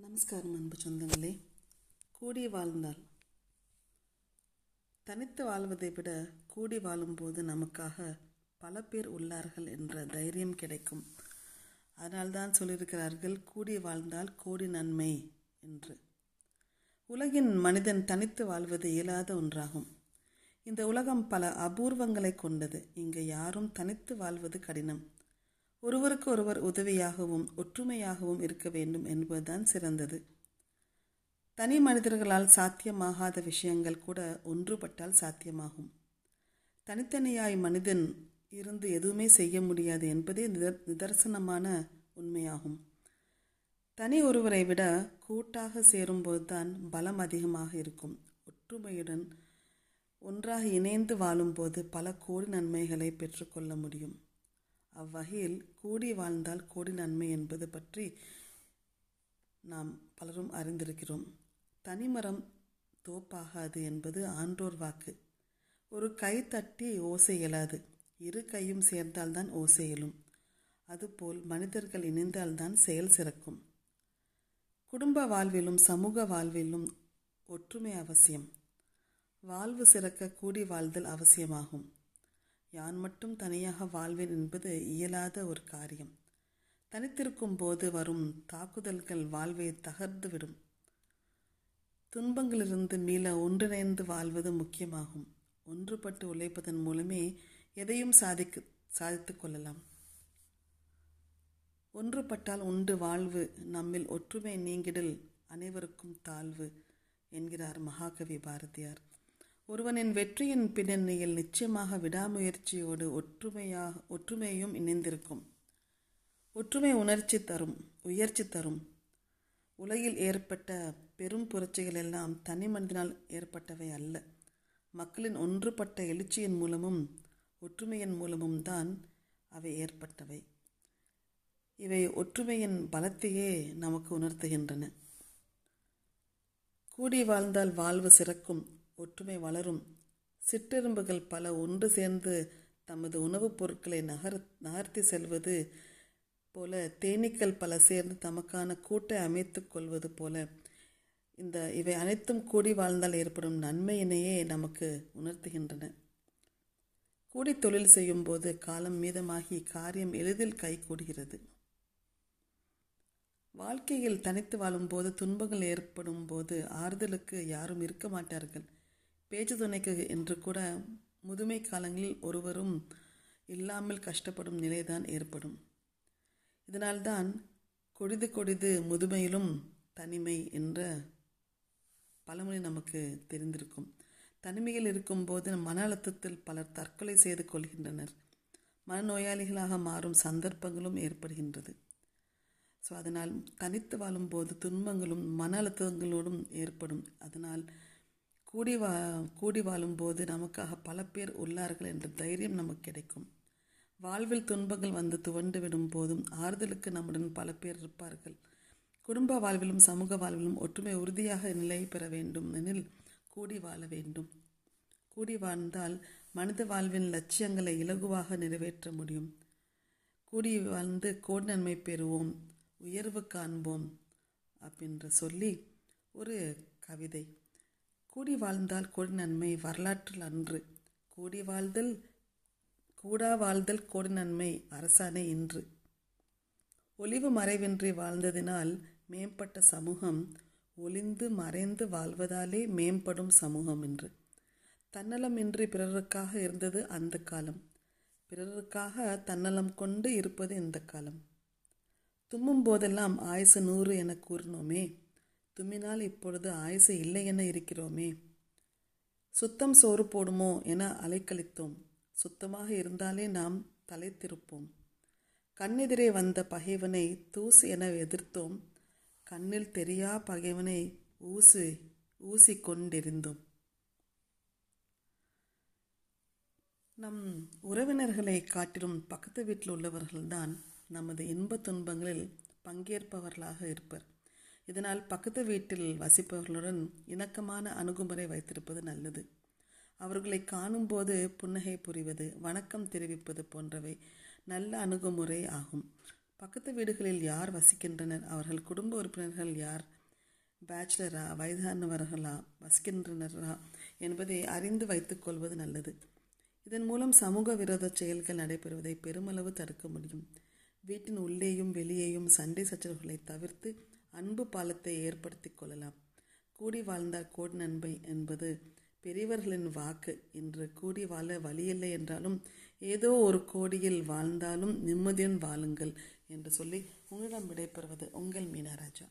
நமஸ்காரம் அன்பு சொந்தங்களே. கூடி வாழ்ந்தால். தனித்து வாழ்வதை விட கூடி வாழும்போது நமக்காக பல பேர் உள்ளார்கள் என்ற தைரியம் கிடைக்கும். அதனால்தான் சொல்லியிருக்கிறார்கள் கூடி வாழ்ந்தால் கோடி நன்மை என்று. உலகின் மனிதன் தனித்து வாழ்வது இயலாத ஒன்றாகும். இந்த உலகம் பல அபூர்வங்களை கொண்டது. இங்கு யாரும் தனித்து வாழ்வது கடினம். ஒருவருக்கு ஒருவர் உதவியாகவும் ஒற்றுமையாகவும் இருக்க வேண்டும் என்பதுதான் சிறந்தது. தனி மனிதர்களால் சாத்தியமாகாத விஷயங்கள் கூட ஒன்றுபட்டால் சாத்தியமாகும். தனித்தனியாய் மனிதன் இருந்து எதுவுமே செய்ய முடியாது என்பதே நிதர் நிதர்சனமான உண்மையாகும். தனி ஒருவரை விட கூட்டாக சேரும்போதுதான் பலம் அதிகமாக இருக்கும். ஒற்றுமையுடன் ஒன்றாக இணைந்து வாழும்போது பல கோடி நன்மைகளை பெற்றுக்கொள்ள முடியும். அவ்வகையில் கூடி வாழ்ந்தால் கோடி நன்மை என்பது பற்றி நாம் பலரும் அறிந்திருக்கிறோம். தனிமரம் தோப்பாகாது என்பது ஆன்றோர் வாக்கு. ஒரு கை தட்டி ஓசை இயலாது. இரு கையும் சேர்ந்தால்தான் ஓசை எழும் அதுபோல் மனிதர்கள் இணைந்தால்தான் செயல் சிறக்கும். குடும்ப வாழ்விலும் சமூக வாழ்விலும் ஒற்றுமை அவசியம். வாழ்வு சிறக்க கூடி வாழ்தல் அவசியமாகும். யான் மட்டும் தனியாக வாழ்வேன் என்பது இயலாத ஒரு காரியம். தனித்திருக்கும் போது வரும் தாக்குதல்கள் வாழ்வை தகர்ந்துவிடும். துன்பங்களிலிருந்து மீள ஒன்றிணைந்து வாழ்வது முக்கியமாகும். ஒன்றுபட்டு உழைப்பதன் மூலமே எதையும் சாதிக்க சாதித்து கொள்ளலாம். ஒன்றுபட்டால் உண்டு வாழ்வு நம்மில் ஒற்றுமை நீங்கிடல் அனைவருக்கும் தாழ்வு என்கிறார் மகாகவி பாரதியார். ஒருவனின் வெற்றியின் பின்னணியில் நிச்சயமாக விடாமுயற்சியோடு ஒற்றுமையாக ஒற்றுமையும் இணைந்திருக்கும். ஒற்றுமை உணர்ச்சி தரும் உயர்ச்சி தரும். உலகில் ஏற்பட்ட பெரும் புரட்சிகள் எல்லாம் தனி மனிதனால் ஏற்பட்டவை அல்ல. மக்களின் ஒன்றுபட்ட எழுச்சியின் மூலமும் ஒற்றுமையின் மூலமும் தான் அவை ஏற்பட்டவை. இவை ஒற்றுமையின் பலத்தையே நமக்கு உணர்த்துகின்றன. கூடி வாழ்ந்தால் வாழ்வு சிறக்கும். ஒற்றுமை வளரும். சிற்றெரும்புகள் பல ஒன்று சேர்ந்து தமது உணவுப் பொருட்களை நகர் நகர்த்தி செல்வது போல தேனீக்கள் பல சேர்ந்து தமக்கான கூட்டை அமைத்து கொள்வது போல. இந்த இவை அனைத்தும் கூடி வாழ்ந்தால் ஏற்படும் நன்மையினையே நமக்கு உணர்த்துகின்றன. கூடி தொழில் செய்யும் போது காலம் மீதமாகி காரியம் எளிதில் கைகூடுகிறது வாழ்க்கையில் தனித்து வாழும்போது துன்பங்கள் ஏற்படும் போது ஆறுதலுக்கு யாரும் இருக்க மாட்டார்கள். பேச்சு துணைக்கு என்று கூட முதுமை காலங்களில் ஒருவரும் இல்லாமல் கஷ்டப்படும் நிலைதான் ஏற்படும். இதனால்தான் கொடிது கொடிது முதுமையிலும் தனிமை என்ற பழமொழி நமக்கு தெரிந்திருக்கும். தனிமையில் இருக்கும்போது மன அழுத்தத்தில் பலர் தற்கொலை செய்து கொள்கின்றனர். மனநோயாளிகளாக மாறும் சந்தர்ப்பங்களும் ஏற்படுகின்றது. ஸோ அதனால் தனித்து வாழும்போது துன்பங்களும் மன அழுத்தங்களோடும் ஏற்படும். அதனால் கூடி வா கூடி வாழும்போது நமக்காக பல பேர் உள்ளார்கள் என்ற தைரியம் நமக்கு கிடைக்கும். வாழ்வில் துன்பங்கள் வந்து துவண்டு விடும் போதும் ஆறுதலுக்கு நம்முடன் பல பேர் இருப்பார்கள். குடும்ப வாழ்விலும் சமூக வாழ்விலும் ஒற்றுமை உறுதியாக நிலை பெற வேண்டும் எனில் கூடி வாழ வேண்டும். கூடி வாழ்ந்தால் மனித வாழ்வின் லட்சியங்களை இலகுவாக நிறைவேற்ற முடியும். கூடி வாழ்ந்து கோடி நன்மை பெறுவோம் உயர்வு காண்போம் அப்படின்ற சொல்லி ஒரு கவிதை. கூடி வாழ்ந்தால் கோடி நன்மை வரலாற்றில் அன்று. கூடி வாழ்தல் கூடா வாழ்தல் கோடி நன்மை அரசாணை இன்று. ஒளிவு மறைவின்றி வாழ்ந்ததினால் மேம்பட்ட சமூகம் ஒளிந்து மறைந்து வாழ்வதாலே மேம்படும் சமூகம் என்று தன்னலமின்றி பிறருக்காக இருந்தது அந்த காலம். பிறருக்காக தன்னலம் கொண்டு இருப்பது இந்த காலம். தும்மும் போதெல்லாம் ஆயுசு நூறு என கூறினோமே. தும்மினால் இப்பொழுது ஆயுசு இல்லை என இருக்கிறோமே. சுத்தம் சோறு போடுமோ என அலைக்கழித்தோம். சுத்தமாக இருந்தாலே நாம் தலைத்திருப்போம். கண்ணெதிரே வந்த பகைவனை தூசு என எதிர்த்தோம். கண்ணில் தெரியா பகைவனை ஊசு ஊசி கொண்டிருந்தோம் நம் உறவினர்களை காட்டிலும் பக்கத்து வீட்டில் உள்ளவர்கள்தான் நமது இன்ப துன்பங்களில் பங்கேற்பவர்களாக இருப்பர். இதனால் பக்கத்து வீட்டில் வசிப்பவர்களுடன் இணக்கமான அணுகுமுறை வைத்திருப்பது நல்லது. அவர்களை காணும்போது புன்னகை புரிவது வணக்கம் தெரிவிப்பது போன்றவை நல்ல அணுகுமுறை ஆகும். பக்கத்து வீடுகளில் யார் வசிக்கின்றனர்? அவர்கள் குடும்ப உறுப்பினர்கள் யார்? பேச்சுலரா வயதானவர்களா வசிக்கின்றனரா என்பதை அறிந்து வைத்துக்கொள்வது நல்லது. இதன் மூலம் சமூக விரோத செயல்கள் நடைபெறுவதை பெருமளவு தடுக்க முடியும். வீட்டின் உள்ளேயும் வெளியேயும் சண்டை சச்சரவுகளை தவிர்த்து அன்பு பாலத்தை ஏற்படுத்தி கொள்ளலாம். கூடி வாழ்ந்தால் கோடி நன்மை என்பது பெரியவர்களின் வாக்கு. இன்று கூடி வாழ வழியில்லை என்றாலும் ஏதோ ஒரு கோடியில் வாழ்ந்தாலும் நிம்மதியுடன் வாழுங்கள் என்று சொல்லி உங்களிடம் விடைபெறுவது உங்கள் மீனராஜா.